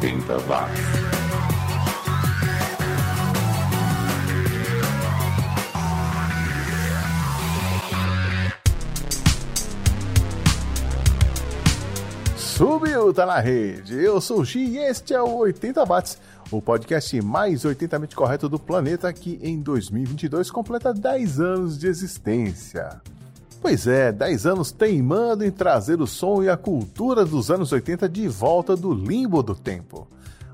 80 watts. Subiu, tá na rede. Eu sou o Gi e este é o 80 Watts, o podcast mais 80mente correto do planeta que em 2022 completa 10 anos de existência. Pois é, 10 anos teimando em trazer o som e a cultura dos anos 80 de volta do limbo do tempo.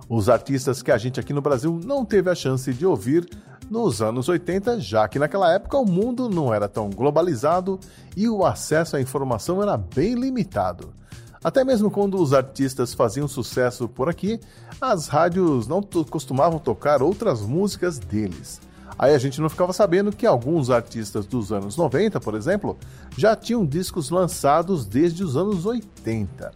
Os artistas que a gente aqui no Brasil não teve a chance de ouvir nos anos 80, já que naquela época o mundo não era tão globalizado e o acesso à informação era bem limitado. Até mesmo quando os artistas faziam sucesso por aqui, as rádios não costumavam tocar outras músicas deles. Aí a gente não ficava sabendo que alguns artistas dos anos 90, por exemplo, já tinham discos lançados desde os anos 80.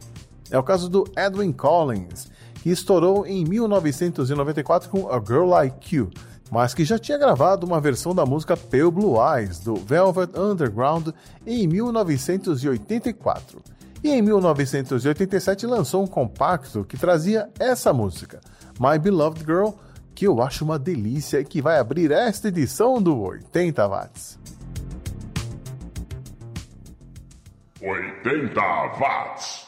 É o caso do Edwin Collins, que estourou em 1994 com A Girl Like You, mas que já tinha gravado uma versão da música Pale Blue Eyes, do Velvet Underground, em 1984. E em 1987 lançou um compacto que trazia essa música, My Beloved Girl, que eu acho uma delícia e que vai abrir esta edição do 80 Watts. 80 watts.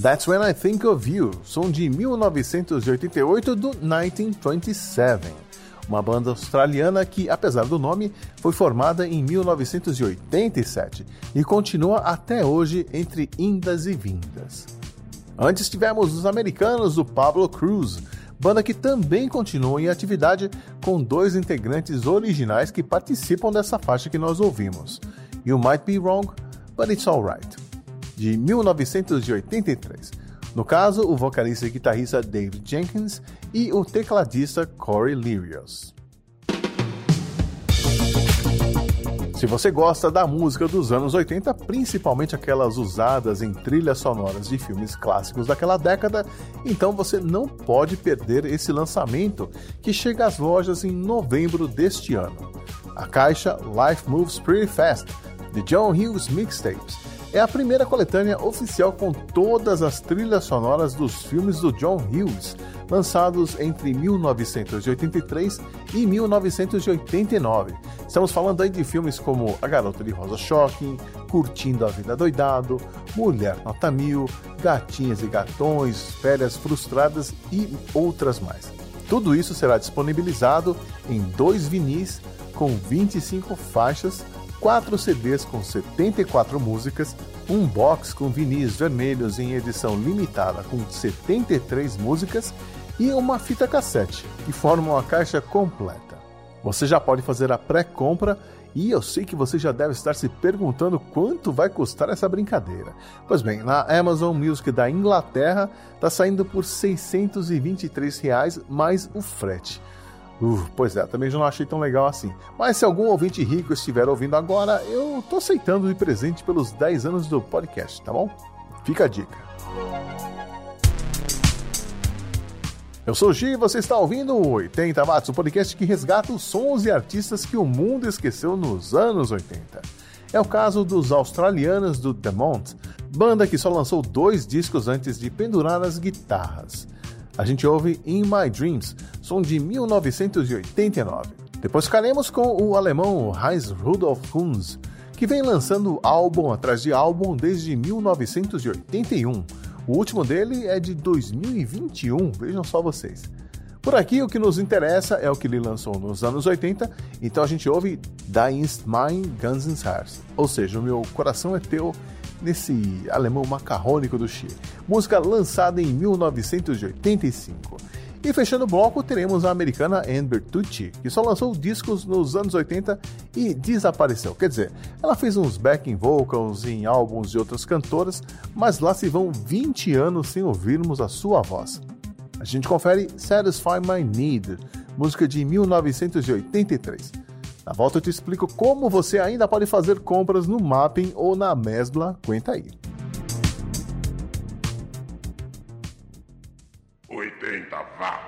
That's When I Think of You, som de 1988 do 1927. Uma banda australiana que, apesar do nome, foi formada em 1987 e continua até hoje entre indas e vindas. Antes tivemos os americanos do Pablo Cruz, banda que também continua em atividade com dois integrantes originais que participam dessa faixa que nós ouvimos. You Might Be Wrong, But It's Alright, de 1983. No caso, o vocalista e guitarrista David Jenkins e o tecladista Corey Lirios. Se você gosta da música dos anos 80, principalmente aquelas usadas em trilhas sonoras de filmes clássicos daquela década, então você não pode perder esse lançamento que chega às lojas em novembro deste ano. A caixa Life Moves Pretty Fast, de John Hughes Mixtapes, é a primeira coletânea oficial com todas as trilhas sonoras dos filmes do John Hughes, lançados entre 1983 e 1989. Estamos falando aí de filmes como A Garota de Rosa Shocking, Curtindo a Vida Doidado, Mulher Nota Mil, Gatinhas e Gatões, Férias Frustradas e outras mais. Tudo isso será disponibilizado em dois vinis com 25 faixas 4 CDs com 74 músicas, um box com vinis vermelhos em edição limitada com 73 músicas e uma fita cassete, que formam a caixa completa. Você já pode fazer a pré-compra e eu sei que você já deve estar se perguntando quanto vai custar essa brincadeira. Pois bem, na Amazon Music da Inglaterra está saindo por 623 reais mais o frete. Uh, pois é, também já não achei tão legal assim. Mas se algum ouvinte rico estiver ouvindo agora, eu tô aceitando de presente pelos 10 anos do podcast, tá bom? Fica a dica. Eu sou o Gi e você está ouvindo o 80 Watts, o podcast que resgata os sons e artistas que o mundo esqueceu nos anos 80. É o caso dos australianos do The Mont, banda que só lançou dois discos antes de pendurar as guitarras. A gente ouve In My Dreams, som de 1989. Depois ficaremos com o alemão Heinz Rudolf Kunz, que vem lançando álbum atrás de álbum desde 1981. O último dele é de 2021, vejam só vocês. Por aqui, o que nos interessa é o que ele lançou nos anos 80, então a gente ouve Die ist mein ganzes Herz, ou seja, o meu coração é teu, nesse alemão macarrônico do Chile. Música lançada em 1985. E fechando o bloco, teremos a americana Amber Tucci, que só lançou discos nos anos 80 e desapareceu. Quer dizer, ela fez uns backing vocals em álbuns de outras cantoras, mas lá se vão 20 anos sem ouvirmos a sua voz. A gente confere Satisfy My Need, música de 1983. Na volta eu te explico como você ainda pode fazer compras no Mapping ou na Mesbla. Aguenta aí. 80 watts.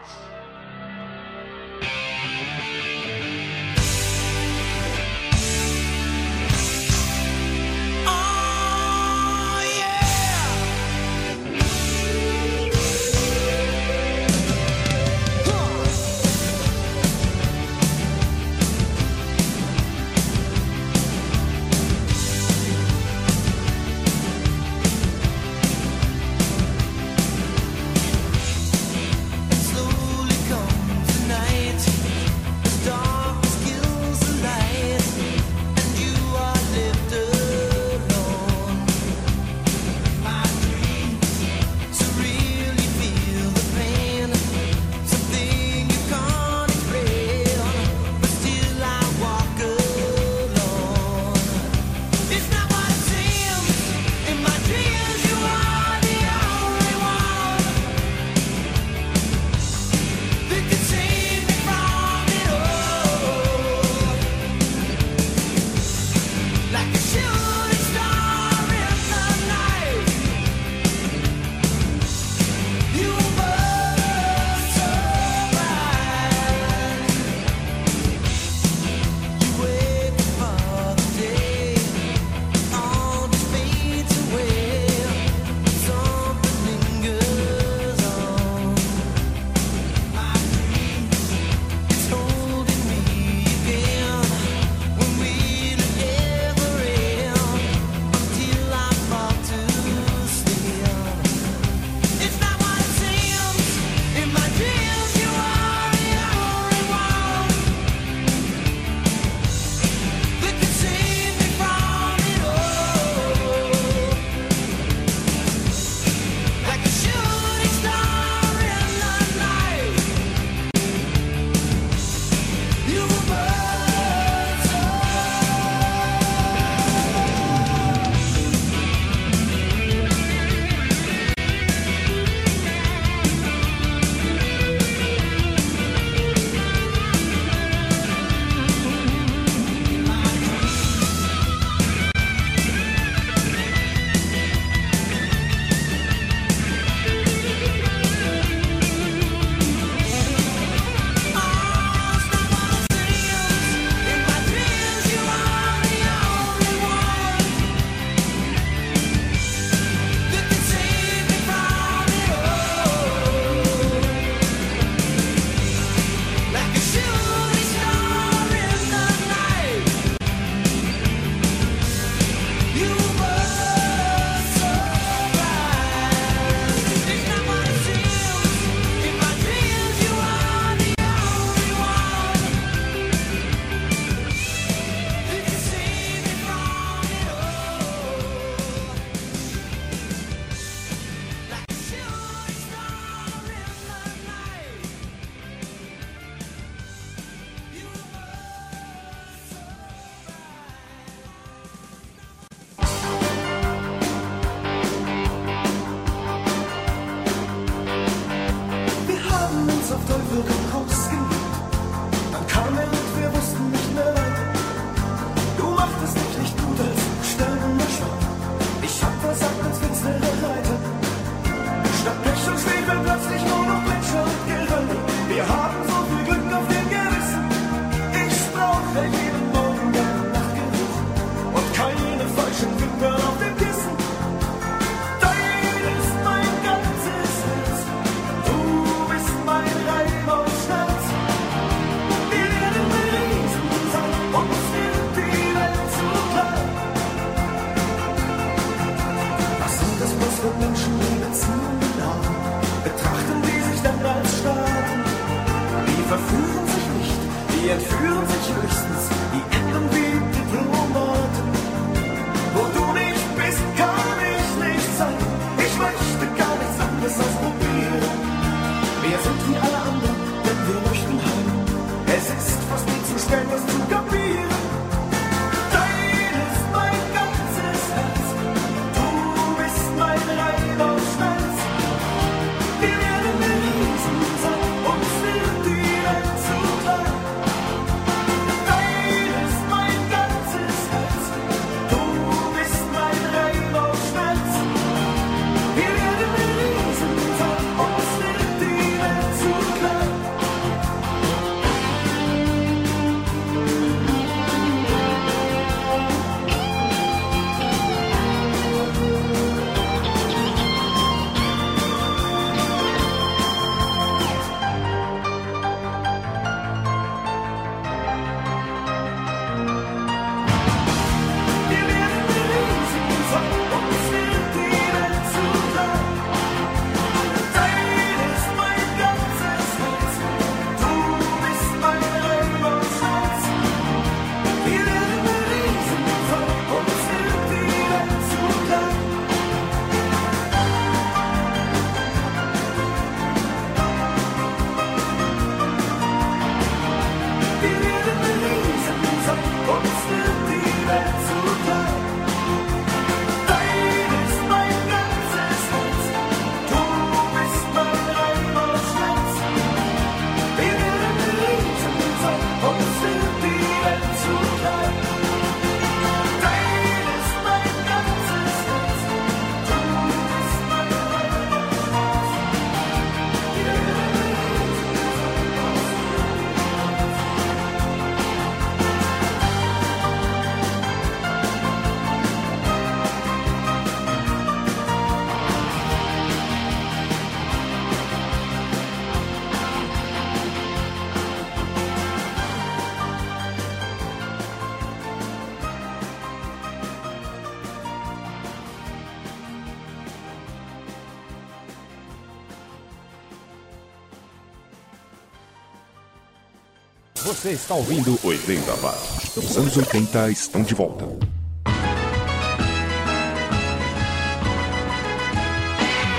Você está ouvindo 80 Watts. Os anos 80 estão de volta.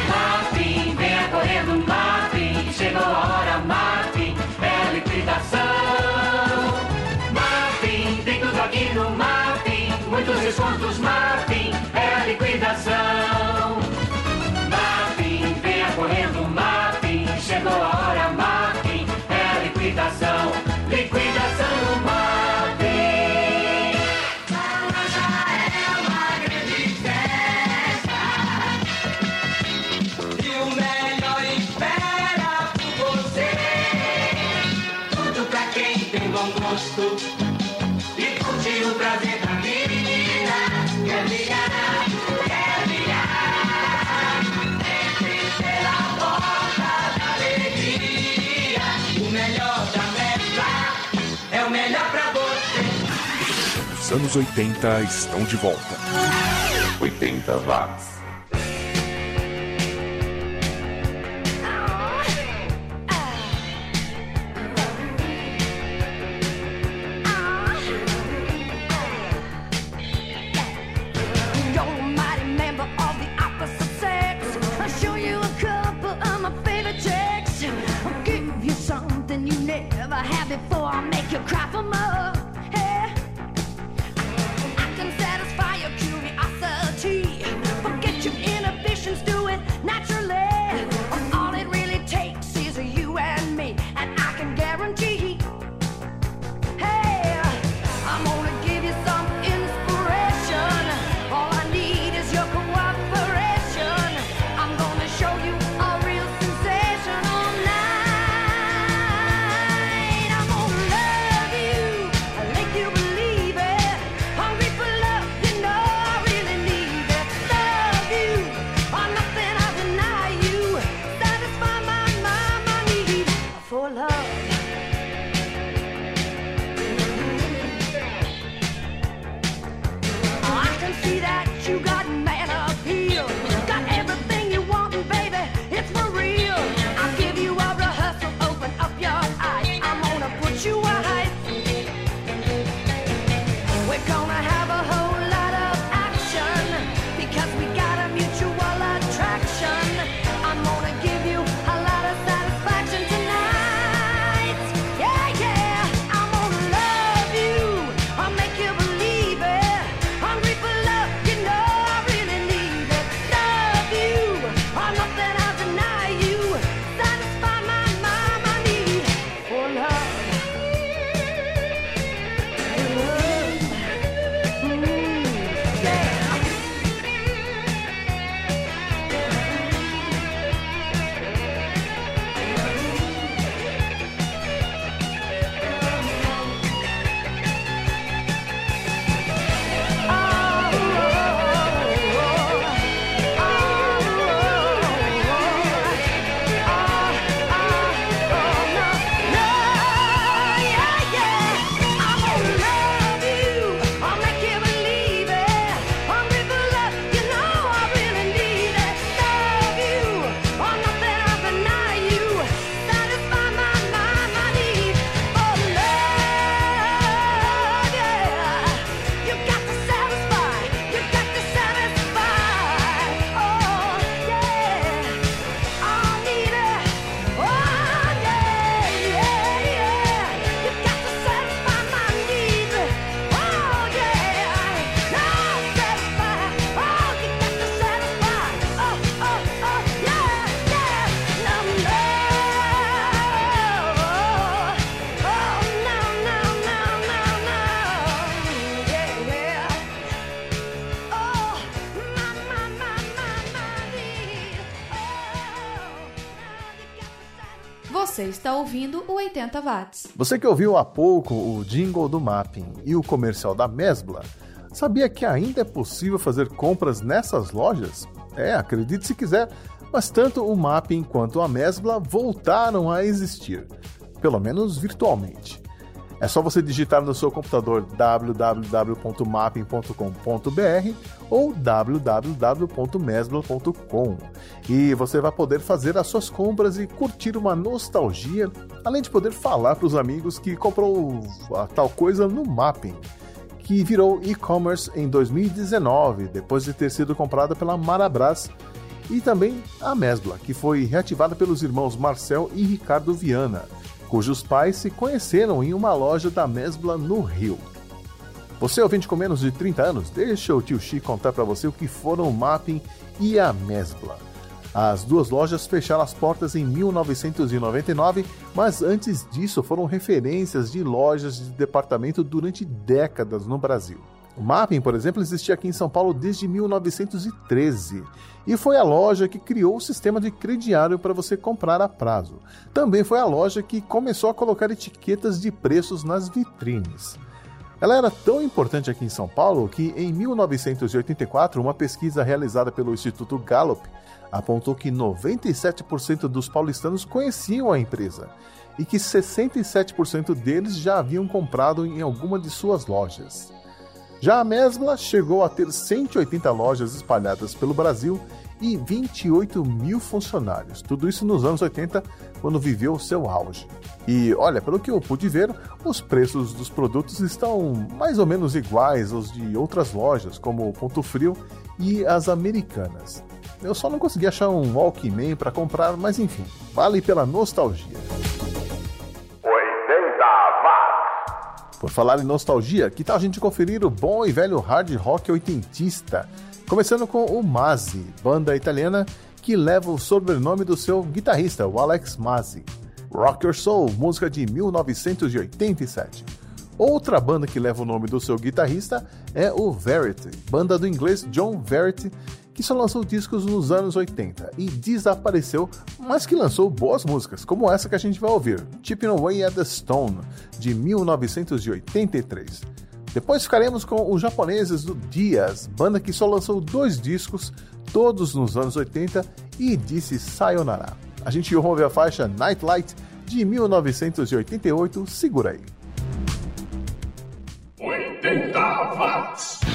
Martin, venha correndo, Martin. Chegou a hora, Martin. É liquidação. Tem tudo aqui no Martin. Muitos descontos, Martin. anos 80 estão de volta. 80 watts. Ouvindo o 80 watts. Você que ouviu há pouco o jingle do Mapping e o comercial da Mesbla, sabia que ainda é possível fazer compras nessas lojas? É, acredite se quiser, mas tanto o Mapping quanto a Mesbla voltaram a existir, pelo menos virtualmente. É só você digitar no seu computador www.mapping.com.br ou www.mesbla.com e você vai poder fazer as suas compras e curtir uma nostalgia, além de poder falar para os amigos que comprou a tal coisa no Mapping, que virou e-commerce em 2019, depois de ter sido comprada pela Marabras e também a Mesbla, que foi reativada pelos irmãos Marcel e Ricardo Viana cujos pais se conheceram em uma loja da Mesbla no Rio. Você ouvinte com menos de 30 anos, deixa o tio Xi contar para você o que foram o Mapping e a Mesbla. As duas lojas fecharam as portas em 1999, mas antes disso foram referências de lojas de departamento durante décadas no Brasil. O Mapping, por exemplo, existia aqui em São Paulo desde 1913 e foi a loja que criou o sistema de crediário para você comprar a prazo. Também foi a loja que começou a colocar etiquetas de preços nas vitrines. Ela era tão importante aqui em São Paulo que, em 1984, uma pesquisa realizada pelo Instituto Gallup apontou que 97% dos paulistanos conheciam a empresa e que 67% deles já haviam comprado em alguma de suas lojas. Já a Mesbla chegou a ter 180 lojas espalhadas pelo Brasil e 28 mil funcionários. Tudo isso nos anos 80, quando viveu o seu auge. E olha, pelo que eu pude ver, os preços dos produtos estão mais ou menos iguais aos de outras lojas, como o Ponto Frio e as americanas. Eu só não consegui achar um Walkman para comprar, mas enfim, vale pela nostalgia. Por falar em nostalgia, que tal a gente conferir o bom e velho hard rock oitentista? Começando com o Mazzi, banda italiana que leva o sobrenome do seu guitarrista, o Alex Mazzi. Rock Your Soul, música de 1987. Outra banda que leva o nome do seu guitarrista é o Verity, banda do inglês John Verity, que só lançou discos nos anos 80 e desapareceu, mas que lançou boas músicas, como essa que a gente vai ouvir, Chipping Away at the Stone, de 1983. Depois ficaremos com os japoneses do Dias, banda que só lançou dois discos, todos nos anos 80, e disse Sayonara. A gente ouve a faixa Nightlight de 1988, segura aí. 80 watts.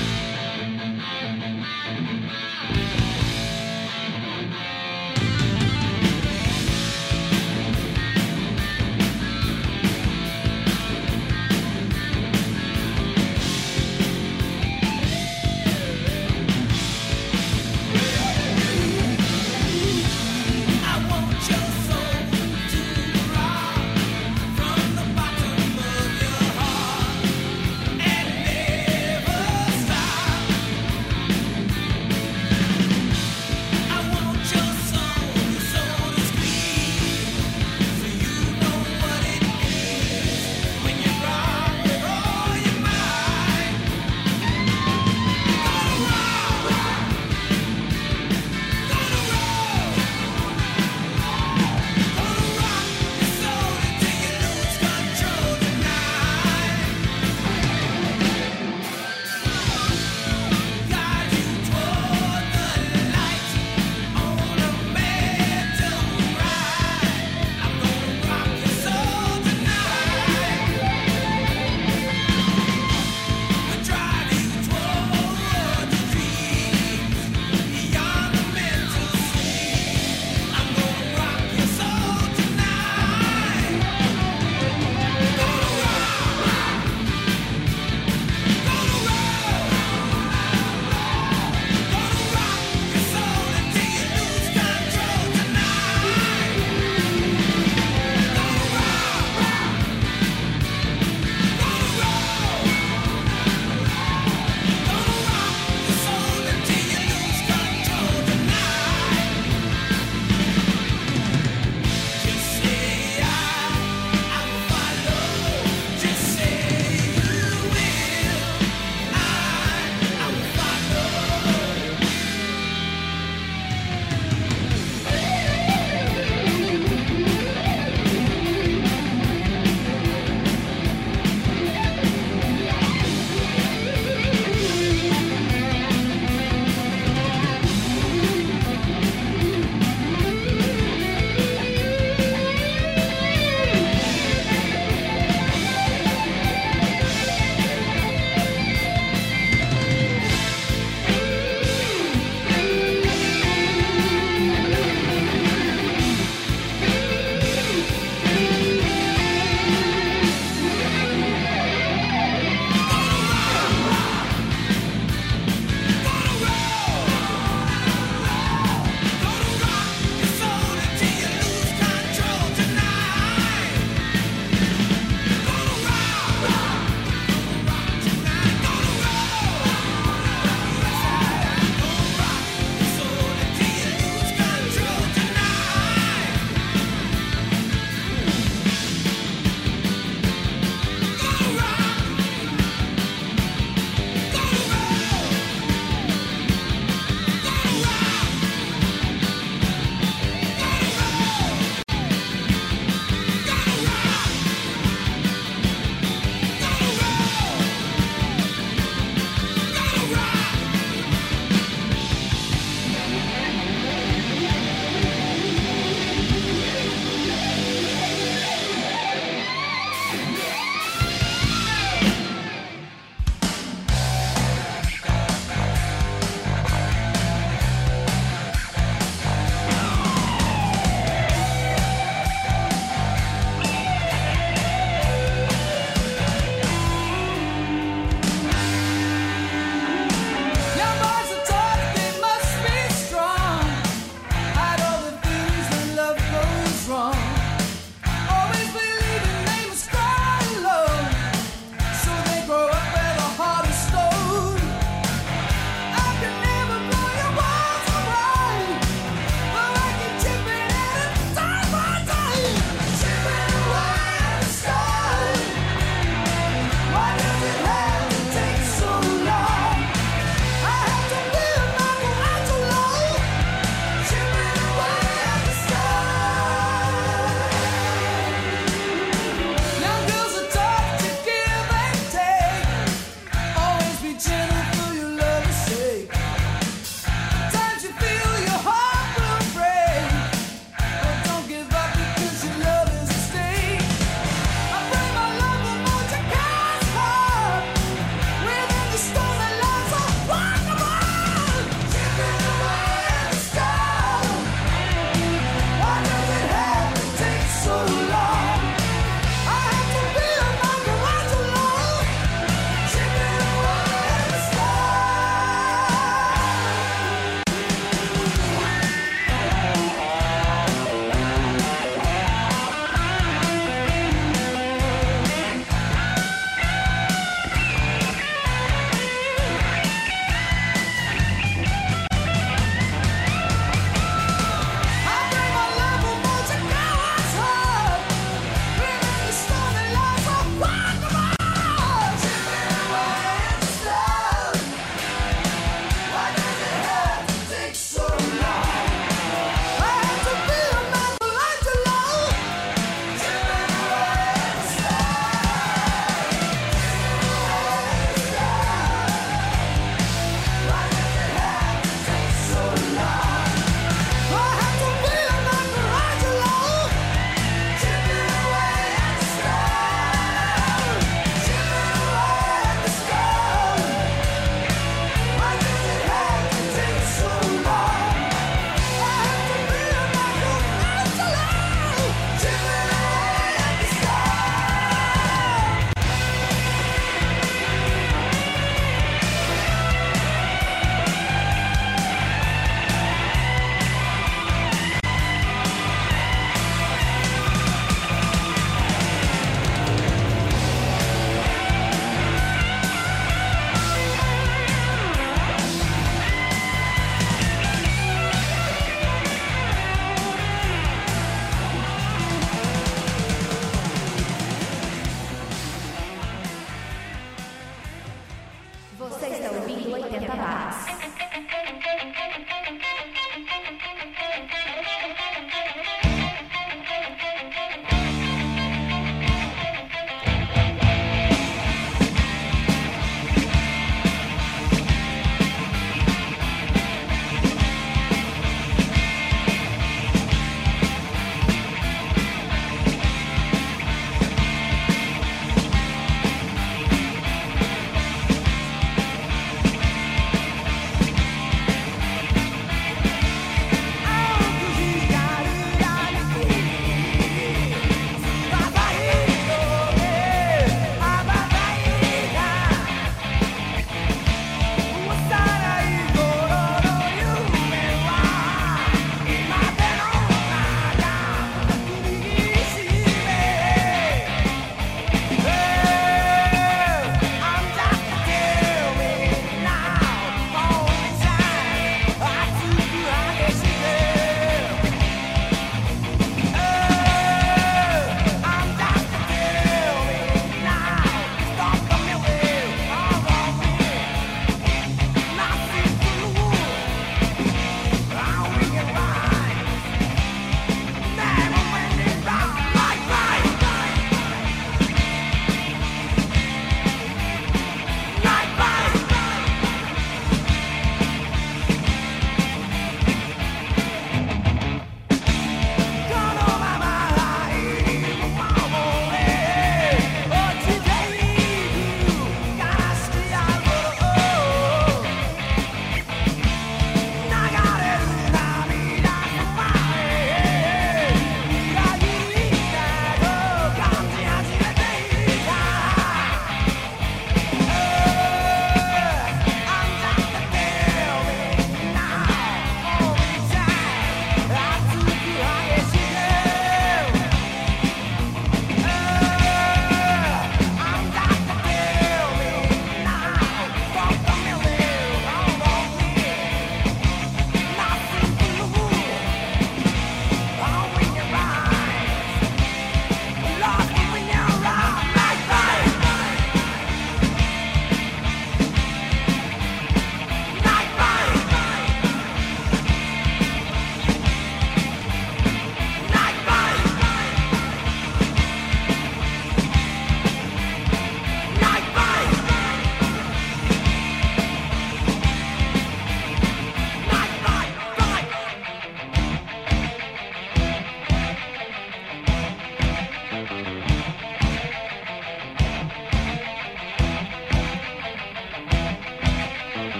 está ouvindo 80 Watts.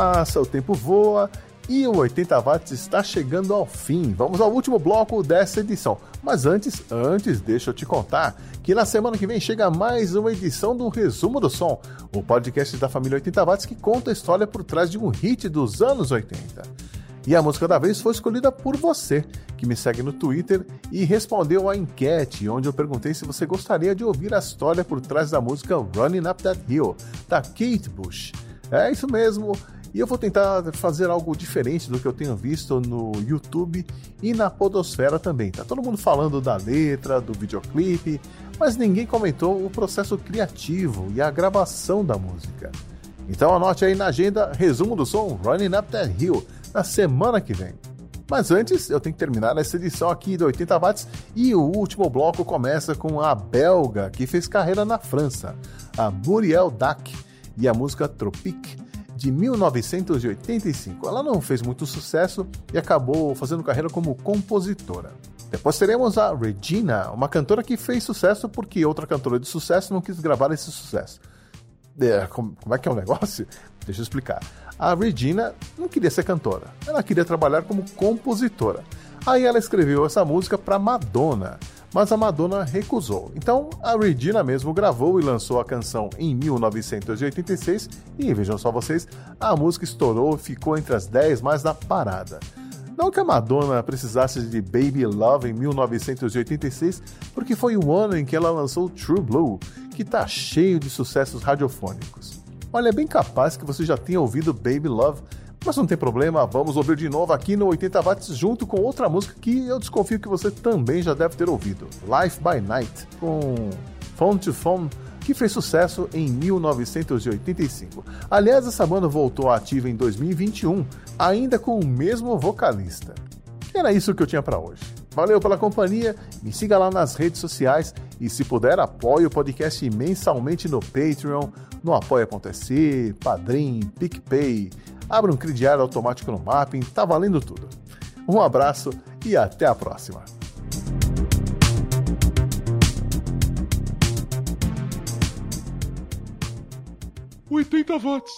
Passa, o tempo voa e o 80 watts está chegando ao fim. Vamos ao último bloco dessa edição. Mas antes, antes, deixa eu te contar que na semana que vem chega mais uma edição do Resumo do Som, o podcast da família 80 watts que conta a história por trás de um hit dos anos 80. E a música da vez foi escolhida por você, que me segue no Twitter e respondeu à enquete, onde eu perguntei se você gostaria de ouvir a história por trás da música Running Up That Hill, da Kate Bush. É isso mesmo, e eu vou tentar fazer algo diferente do que eu tenho visto no YouTube e na Podosfera também. Tá todo mundo falando da letra, do videoclipe, mas ninguém comentou o processo criativo e a gravação da música. Então anote aí na agenda resumo do som Running Up That Hill na semana que vem. Mas antes, eu tenho que terminar essa edição aqui do 80 watts e o último bloco começa com a belga que fez carreira na França, a Muriel Dac, e a música Tropique de 1985. Ela não fez muito sucesso e acabou fazendo carreira como compositora. Depois teremos a Regina, uma cantora que fez sucesso porque outra cantora de sucesso não quis gravar esse sucesso. É, como, como é que é o negócio? Deixa eu explicar. A Regina não queria ser cantora, ela queria trabalhar como compositora. Aí ela escreveu essa música para Madonna, mas a Madonna recusou. Então a Regina mesmo gravou e lançou a canção em 1986 e vejam só vocês, a música estourou e ficou entre as 10 mais da parada. Não que a Madonna precisasse de Baby Love em 1986, porque foi o ano em que ela lançou True Blue, que tá cheio de sucessos radiofônicos. Olha, é bem capaz que você já tenha ouvido Baby Love, mas não tem problema, vamos ouvir de novo aqui no 80 watts junto com outra música que eu desconfio que você também já deve ter ouvido, Life by Night, com Phone to Phone, que fez sucesso em 1985. Aliás, essa banda voltou ativa em 2021, ainda com o mesmo vocalista. Era isso que eu tinha para hoje. Valeu pela companhia, me siga lá nas redes sociais e, se puder, apoie o podcast mensalmente no Patreon, no apoia.se, Padrim, PicPay. Abra um crediário automático no Mapping, tá valendo tudo. Um abraço e até a próxima. Oitenta watts.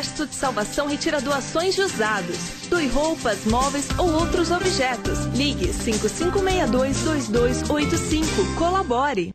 Exército de Salvação retira doações de usados. Doe roupas, móveis ou outros objetos. Ligue 5562-2285. Colabore!